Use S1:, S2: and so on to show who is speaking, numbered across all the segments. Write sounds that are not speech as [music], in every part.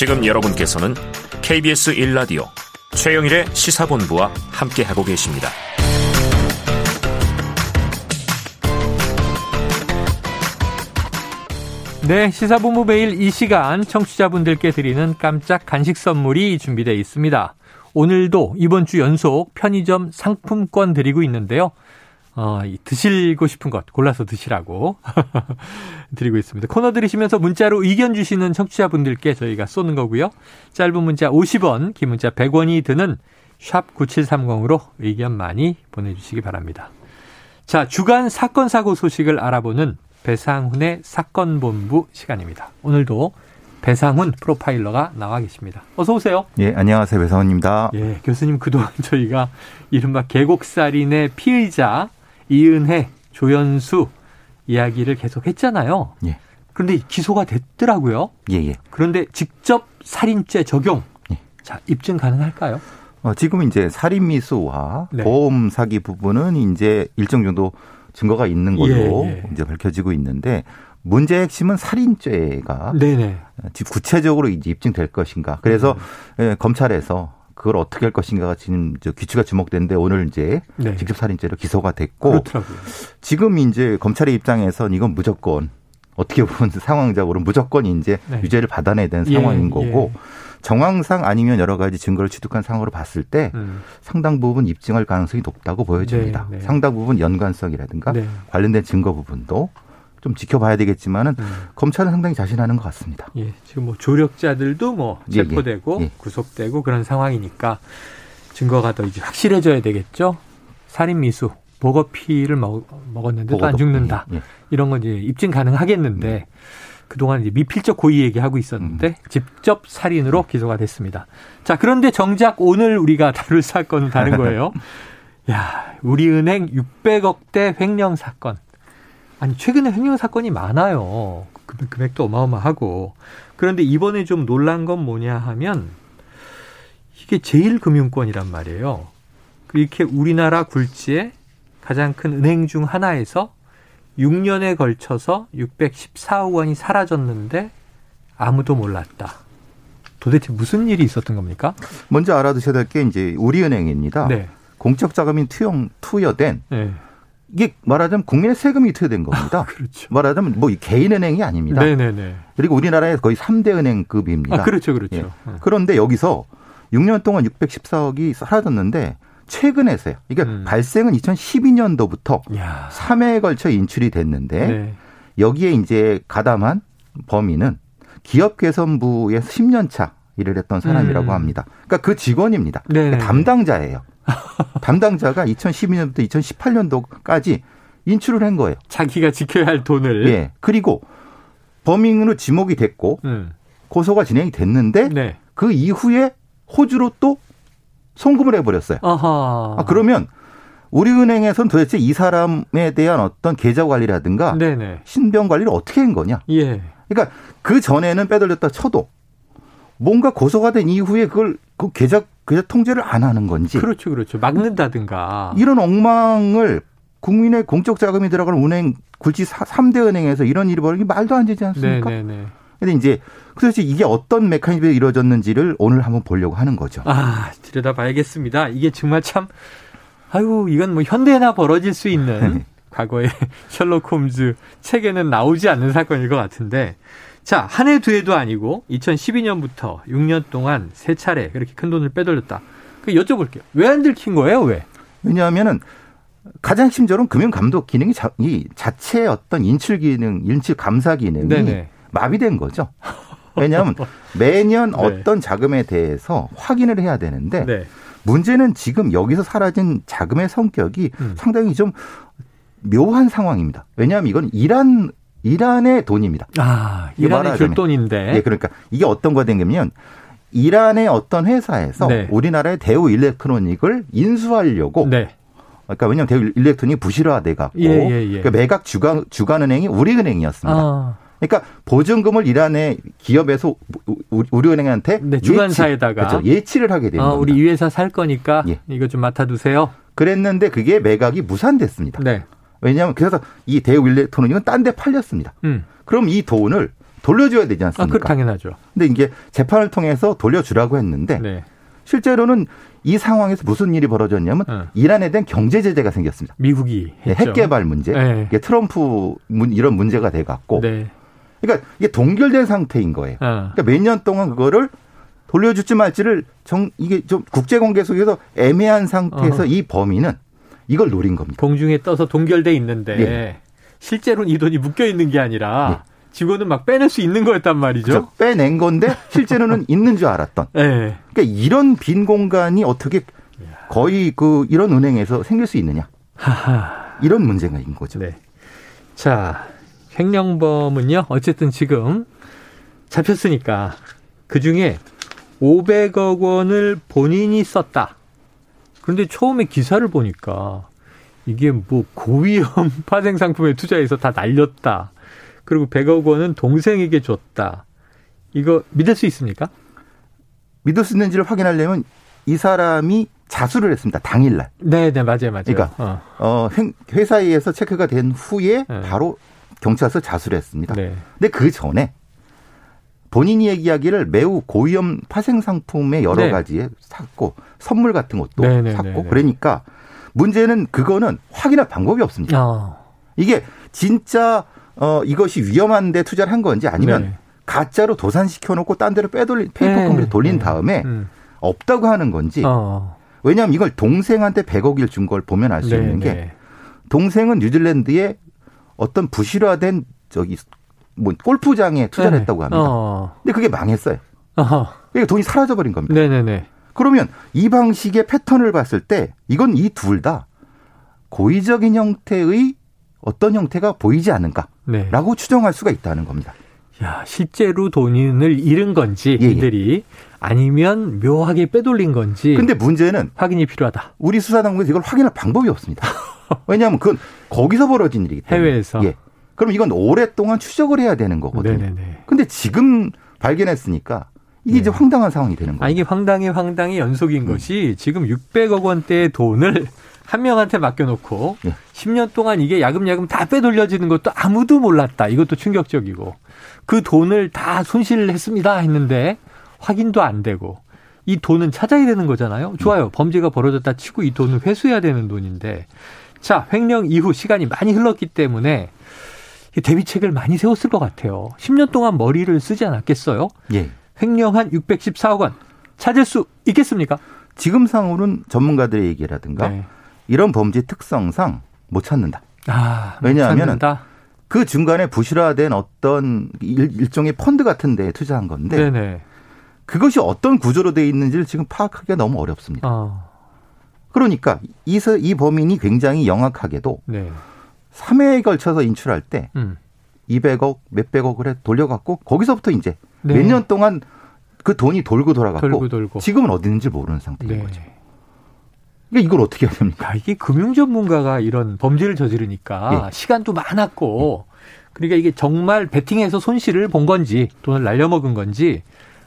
S1: 지금 여러분께서는 KBS 1라디오 최영일의 시사본부와 함께하고 계십니다.
S2: 네, 시사본부 매일 이 시간 청취자분들께 드리는 깜짝 간식 선물이 준비되어 있습니다. 오늘도 이번 주 연속 편의점 상품권 드리고 있는데요. 어, 드시고 싶은 것 골라서 드시라고 [laughs] 드리고 있습니다. 코너 들으시면서 문자로 의견 주시는 청취자분들께 저희가 쏘는 거고요. 짧은 문자 50원, 긴 문자 100원이 드는 샵 9730으로 의견 많이 보내주시기 바랍니다. 자, 주간 사건 사고 소식을 알아보는 배상훈의 사건 본부 시간입니다. 오늘도 배상훈 프로파일러가 나와 계십니다. 어서 오세요.
S3: 예, 안녕하세요. 배상훈입니다.
S2: 예, 교수님 그동안 저희가 이른바 계곡살인의 피의자 이은혜, 조연수 이야기를 계속 했잖아요. 예. 그런데 기소가 됐더라고요.
S3: 예, 예.
S2: 그런데 직접 살인죄 적용. 예. 자, 입증 가능할까요?
S3: 어, 지금 이제 살인 미수와 네. 보험 사기 부분은 이제 일정 정도 증거가 있는 걸로 예, 예. 이제 밝혀지고 있는데 문제의 핵심은 살인죄가 네네. 구체적으로 이제 입증될 것인가. 그래서 음. 검찰에서 그걸 어떻게 할 것인가가 지금 귀추가 주목되는데 오늘 이제 네. 직접 살인죄로 기소가 됐고 그렇더라고요. 지금 이제 검찰의 입장에선 이건 무조건 어떻게 보면 [laughs] 상황적으로 무조건 이제 네. 유죄를 받아내야 되는 예, 상황인 거고 예. 정황상 아니면 여러 가지 증거를 취득한 상황으로 봤을 때 음. 상당 부분 입증할 가능성이 높다고 보여집니다. 네, 네. 상당 부분 연관성이라든가 네. 관련된 증거 부분도 좀 지켜봐야 되겠지만은 음. 검찰은 상당히 자신하는 것 같습니다.
S2: 예, 지금 뭐 조력자들도 뭐 체포되고 예, 예. 구속되고 그런 상황이니까 증거가 더 이제 확실해져야 되겠죠. 살인 미수, 보거 피를 먹, 었는데 또안 죽는다. 예, 예. 이런 건 이제 입증 가능하겠는데 음. 그동안 이제 미필적 고의 얘기하고 있었는데 음. 직접 살인으로 기소가 됐습니다. 자, 그런데 정작 오늘 우리가 다룰 사건은 다른 [laughs] 거예요. 야, 우리은행 600억대 횡령 사건. 아니 최근에 횡령 사건이 많아요. 금액도 어마어마하고 그런데 이번에 좀 놀란 건 뭐냐 하면 이게 제일금융권이란 말이에요. 이렇게 우리나라 굴지의 가장 큰 은행 중 하나에서 6년에 걸쳐서 614억 원이 사라졌는데 아무도 몰랐다. 도대체 무슨 일이 있었던 겁니까?
S3: 먼저 알아두셔야 될 게 이제 우리은행입니다. 네. 공적 자금이 투영 투여된 네. 이게 말하자면 국민의 세금이 투여된 겁니다. 아, [laughs] 그렇죠. 말하자면 뭐 개인 은행이 아닙니다. 네네네. 그리고 우리나라의 거의 3대 은행급입니다.
S2: 아, 그렇죠, 그렇죠. 예.
S3: 네. 그런데 여기서 6년 동안 614억이 사라졌는데 최근에서요. 이게 음. 발생은 2012년도부터 야. 3회에 걸쳐 인출이 됐는데 네. 여기에 이제 가담한 범인은 기업개선부의 10년 차 일을 했던 사람이라고 음. 합니다. 그러니까 그 직원입니다. 네네네. 담당자예요. [laughs] 담당자가 2012년부터 2018년도까지 인출을 한 거예요.
S2: 자기가 지켜야 할 돈을.
S3: 예. 그리고 범인으로 지목이 됐고 음. 고소가 진행이 됐는데 네. 그 이후에 호주로 또 송금을 해버렸어요. 아하. 아, 그러면 우리은행에선 도대체 이 사람에 대한 어떤 계좌 관리라든가 네네. 신병 관리를 어떻게 한 거냐? 예. 그러니까 그 전에는 빼돌렸다 쳐도 뭔가 고소가 된 이후에 그걸 그 계좌 계좌 통제를 안 하는 건지.
S2: 그렇죠, 그렇죠. 막는다든가.
S3: 이런 엉망을 국민의 공적 자금이 들어가는 은행 굴지 3대 은행에서 이런 일이 벌어지기 말도 안 되지 않습니까? 네, 네, 네. 근데 이제 도대체 이게 어떤 메커니즘에 이루어졌는지를 오늘 한번 보려고 하는 거죠.
S2: 아, 들여다봐야겠습니다. 이게 정말 참 아유, 이건 뭐 현대나 벌어질 수 있는 [laughs] 과거에 [laughs] 셜록 홈즈 책에는 나오지 않는 사건일 것 같은데 자, 한 해 두 해도 아니고 2012년부터 6년 동안 세 차례 그렇게 큰 돈을 빼돌렸다. 그 여쭤볼게요. 왜 안 들킨 거예요? 왜?
S3: 왜냐하면은 가장 심적으로 금융 감독 기능이 자, 이 자체의 어떤 인출 기능, 인출 감사 기능이 네네. 마비된 거죠. 왜냐하면 매년 [laughs] 네. 어떤 자금에 대해서 확인을 해야 되는데 네. 문제는 지금 여기서 사라진 자금의 성격이 음. 상당히 좀 묘한 상황입니다. 왜냐하면 이건 이란 이란의 돈입니다.
S2: 아, 이란의 귤돈인데.
S3: 예, 그러니까 이게 어떤 거가 된냐면 이란의 어떤 회사에서 네. 우리나라의 대우 일렉트로닉을 인수하려고 네. 그러니까 왜냐하면 대우 일렉트로닉이 부실화돼 갖고 예, 예, 예. 그러니까 매각 주간 주간은행이 우리은행이었습니다. 아. 그러니까 보증금을 이란의 기업에서 우리은행한테
S2: 네, 주간사에다가
S3: 예치, 그렇죠, 예치를 하게 됩니다. 아,
S2: 우리 이 회사 살 거니까 예. 이거 좀 맡아두세요.
S3: 그랬는데 그게 매각이 무산됐습니다. 네. 왜냐하면 그래서 이 대우 일렉트로닉은 딴데 팔렸습니다. 음. 그럼 이 돈을 돌려줘야 되지 않습니까? 아,
S2: 그 당연하죠.
S3: 근데 이게 재판을 통해서 돌려주라고 했는데 네. 실제로는 이 상황에서 무슨 일이 벌어졌냐면 네. 이란에 대한 경제 제재가 생겼습니다.
S2: 미국이
S3: 네, 핵 개발 문제, 네. 트럼프 문, 이런 문제가 돼 갖고, 네. 그러니까 이게 동결된 상태인 거예요. 어. 그러니까 몇 년 동안 그거를 돌려줄지 말지를 정 이게 좀 국제 관계 속에서 애매한 상태에서 어. 이 범인은 이걸 노린 겁니다.
S2: 공중에 떠서 동결돼 있는데 예. 실제로는 이 돈이 묶여 있는 게 아니라 예. 직원은 막 빼낼 수 있는 거였단 말이죠. 그렇죠?
S3: 빼낸 건데 실제로는 [laughs] 있는 줄 알았던. 네. 그러니까 이런 빈 공간이 어떻게 거의 그 이런 은행에서 생길 수 있느냐. 하하. 이런 문제가 있는 거죠. 네.
S2: 자, 횡령범은요. 어쨌든 지금 잡혔으니까 그 중에 500억 원을 본인이 썼다. 그런데 처음에 기사를 보니까 이게 뭐 고위험 [laughs] 파생 상품에 투자해서 다 날렸다. 그리고 100억 원은 동생에게 줬다. 이거 믿을 수 있습니까?
S3: 믿을 수 있는지를 확인하려면 이 사람이 자수를 했습니다. 당일날.
S2: 네, 네, 맞아요, 맞아요.
S3: 그러니까 어, 어 회사에서 체크가 된 후에 네. 바로 경찰서 자수를 했습니다. 네. 근데 그 전에 본인이 얘기하기를 매우 고위험 파생 상품의 여러 네. 가지에 샀고 선물 같은 것도 네, 네, 샀고 네, 네. 그러니까 문제는 그거는 확인할 방법이 없습니다. 어. 이게 진짜 어, 이것이 위험한데 투자를 한 건지 아니면 네. 가짜로 도산시켜 놓고 딴 데로 빼돌린 페이퍼 네. 컴퍼니로 돌린 네. 다음에 음. 없다고 하는 건지 어. 왜냐하면 이걸 동생한테 100억을 준걸 보면 알수 네, 있는 게 네. 동생은 뉴질랜드에 어떤 부실화된 저기 뭐 골프장에 투자를 네. 했다고 합니다. 어. 근데 그게 망했어요. 그러니까 돈이 사라져 버린 겁니다. 네네네. 그러면 이 방식의 패턴을 봤을 때 이건 이 둘 다 고의적인 형태의 어떤 형태가 보이지 않는가라고 네. 추정할 수가 있다는 겁니다.
S2: 야, 실제로 돈을 잃은 건지 예, 예. 이들이 아니면 묘하게 빼돌린 건지.
S3: 근데 문제는
S2: 확인이 필요하다.
S3: 우리 수사당국에서 이걸 확인할 방법이 없습니다. 왜냐하면 그건 거기서 벌어진 일이기 때문에.
S2: 해외에서. 예.
S3: 그럼 이건 오랫동안 추적을 해야 되는 거거든요. 네네네. 근데 지금 발견했으니까 이게 네. 이제 황당한 상황이 되는 거예요. 아,
S2: 이게 황당해 황당해 연속인 음. 것이 지금 600억 원대의 돈을 한 명한테 맡겨놓고 예. 10년 동안 이게 야금야금 다 빼돌려지는 것도 아무도 몰랐다. 이것도 충격적이고 그 돈을 다 손실을 했습니다 했는데 확인도 안 되고 이 돈은 찾아야 되는 거잖아요. 좋아요. 음. 범죄가 벌어졌다 치고 이 돈을 회수해야 되는 돈인데 자 횡령 이후 시간이 많이 흘렀기 때문에 대비책을 많이 세웠을 것 같아요. 10년 동안 머리를 쓰지 않았겠어요? 예. 횡령한 614억 원 찾을 수 있겠습니까?
S3: 지금 상으로는 전문가들의 얘기라든가 네. 이런 범죄 특성상 못 찾는다. 아, 왜냐하면 그 중간에 부실화된 어떤 일, 종의 펀드 같은 데에 투자한 건데 네네. 그것이 어떤 구조로 돼 있는지를 지금 파악하기가 너무 어렵습니다. 어. 그러니까 이, 이 범인이 굉장히 영악하게도 네. 3회에 걸쳐서 인출할 때 음. 200억, 몇백억을 해 돌려갖고 거기서부터 이제 네. 몇년 동안 그 돈이 돌고 돌아갔고 돌고 돌고. 지금은 어디 있는지 모르는 상태인 네. 거죠. 그러니까 이걸 어떻게 해야 됩니까?
S2: 아, 이게 금융 전문가가 이런 범죄를 저지르니까 예. 시간도 많았고 그러니까 이게 정말 베팅해서 손실을 본 건지 돈을 날려먹은 건지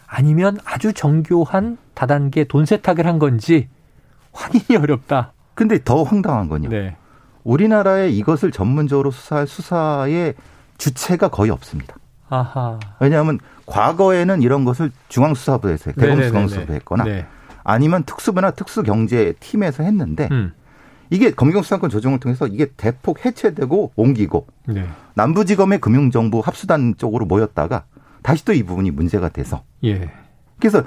S2: 아니면 아주 정교한 다단계 돈 세탁을 한 건지 [laughs] 확인이 어렵다.
S3: 근데 더 황당한 건요. 네. 우리나라에 이것을 전문적으로 수사할 수사의 주체가 거의 없습니다. 아하. 왜냐하면 과거에는 이런 것을 중앙수사부에서 대검수사부 했거나 네. 아니면 특수부나 특수경제팀에서 했는데 음. 이게 검경수사권 조정을 통해서 이게 대폭 해체되고 옮기고 네. 남부지검의 금융정보 합수단 쪽으로 모였다가 다시 또 이 부분이 문제가 돼서 예. 그래서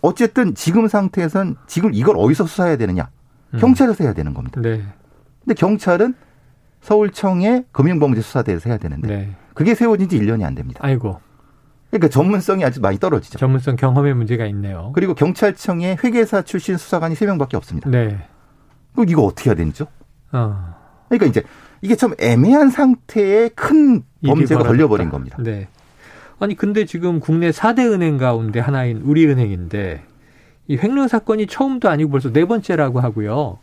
S3: 어쨌든 지금 상태에선 지금 이걸 어디서 수사해야 되느냐 음. 경찰에서 해야 되는 겁니다. 네. 근데 경찰은 서울청의 금융범죄수사대에서 해야 되는데 네. 그게 세워진 지 1년이 안 됩니다.
S2: 아이고.
S3: 그러니까 전문성이 아주 많이 떨어지죠.
S2: 전문성 경험의 문제가 있네요.
S3: 그리고 경찰청에 회계사 출신 수사관이 3명밖에 없습니다. 네. 그럼 이거 어떻게 해야 되죠? 어. 그러니까 이제 이게 참 애매한 상태에 큰 범죄가 걸려버린 겁니다. 네.
S2: 아니 근데 지금 국내 4대 은행 가운데 하나인 우리은행인데 이 횡령 사건이 처음도 아니고 벌써 네 번째라고 하고요.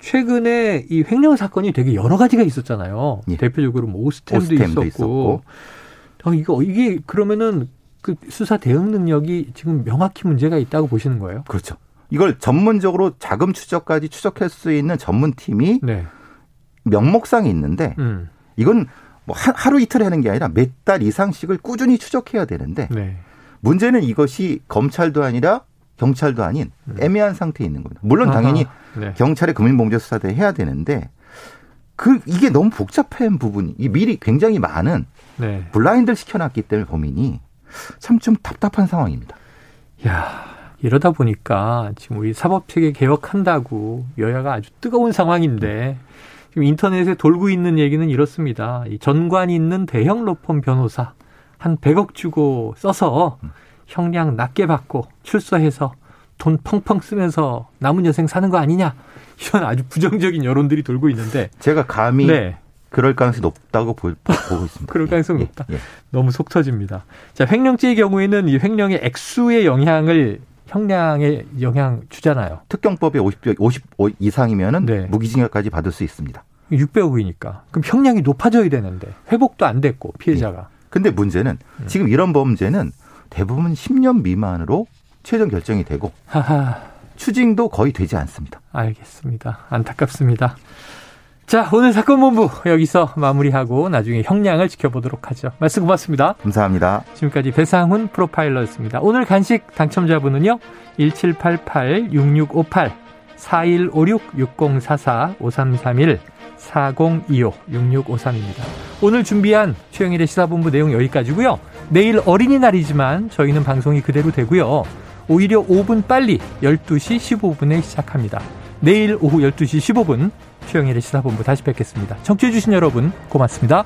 S2: 최근에 이 횡령 사건이 되게 여러 가지가 있었잖아요. 예. 대표적으로 뭐 오스템도, 오스템도 있었고. 있었고. 어, 이거 이게 그러면은 그 수사 대응 능력이 지금 명확히 문제가 있다고 보시는 거예요?
S3: 그렇죠. 이걸 전문적으로 자금 추적까지 추적할 수 있는 전문팀이 네. 명목상이 있는데 음. 이건 뭐 하루 이틀 하는 게 아니라 몇 달 이상씩을 꾸준히 추적해야 되는데 네. 문제는 이것이 검찰도 아니라 경찰도 아닌 음. 애매한 상태에 있는 겁니다. 물론 당연히 네. 경찰의 금융범죄 수사대 해야 되는데 그 이게 너무 복잡한 부분이 이 미리 굉장히 많은 네. 블라인드를 시켜놨기 때문에 범인이 참 좀 답답한 상황입니다.
S2: 야 이러다 보니까 지금 우리 사법 체계 개혁한다고 여야가 아주 뜨거운 상황인데 지금 인터넷에 돌고 있는 얘기는 이렇습니다. 이 전관이 있는 대형 로펌 변호사 한 100억 주고 써서 형량 낮게 받고 출소해서 돈 펑펑 쓰면서 남은 여생 사는 거 아니냐 이런 아주 부정적인 여론들이 돌고 있는데
S3: 제가 감히 네. 그럴 가능성이 높다고 보, 고 있습니다.
S2: 그럴 가능성이 예, 높다. 예, 예. 너무 속 터집니다. 자, 횡령죄의 경우에는 이 횡령의 액수의 영향을 형량에 영향 주잖아요.
S3: 특경법에 50, 50 이상이면은 네. 무기징역까지 받을 수 있습니다.
S2: 600억이니까. 그럼 형량이 높아져야 되는데 회복도 안 됐고 피해자가. 네.
S3: 근데 문제는 음. 지금 이런 범죄는 대부분 10년 미만으로 최종 결정이 되고 하하. 추징도 거의 되지 않습니다.
S2: 알겠습니다. 안타깝습니다. 자, 오늘 사건 본부 여기서 마무리하고 나중에 형량을 지켜보도록 하죠. 말씀 고맙습니다.
S3: 감사합니다.
S2: 지금까지 배상훈 프로파일러였습니다. 오늘 간식 당첨자분은요. 1788-6658 4156-6044-5331 4025-6653입니다. 오늘 준비한 최영일의 시사본부 내용 여기까지고요. 내일 어린이날이지만 저희는 방송이 그대로 되고요. 오히려 5분 빨리 12시 15분에 시작합니다. 내일 오후 12시 15분 최영일의 시사본부 다시 뵙겠습니다. 청취해주신 여러분 고맙습니다.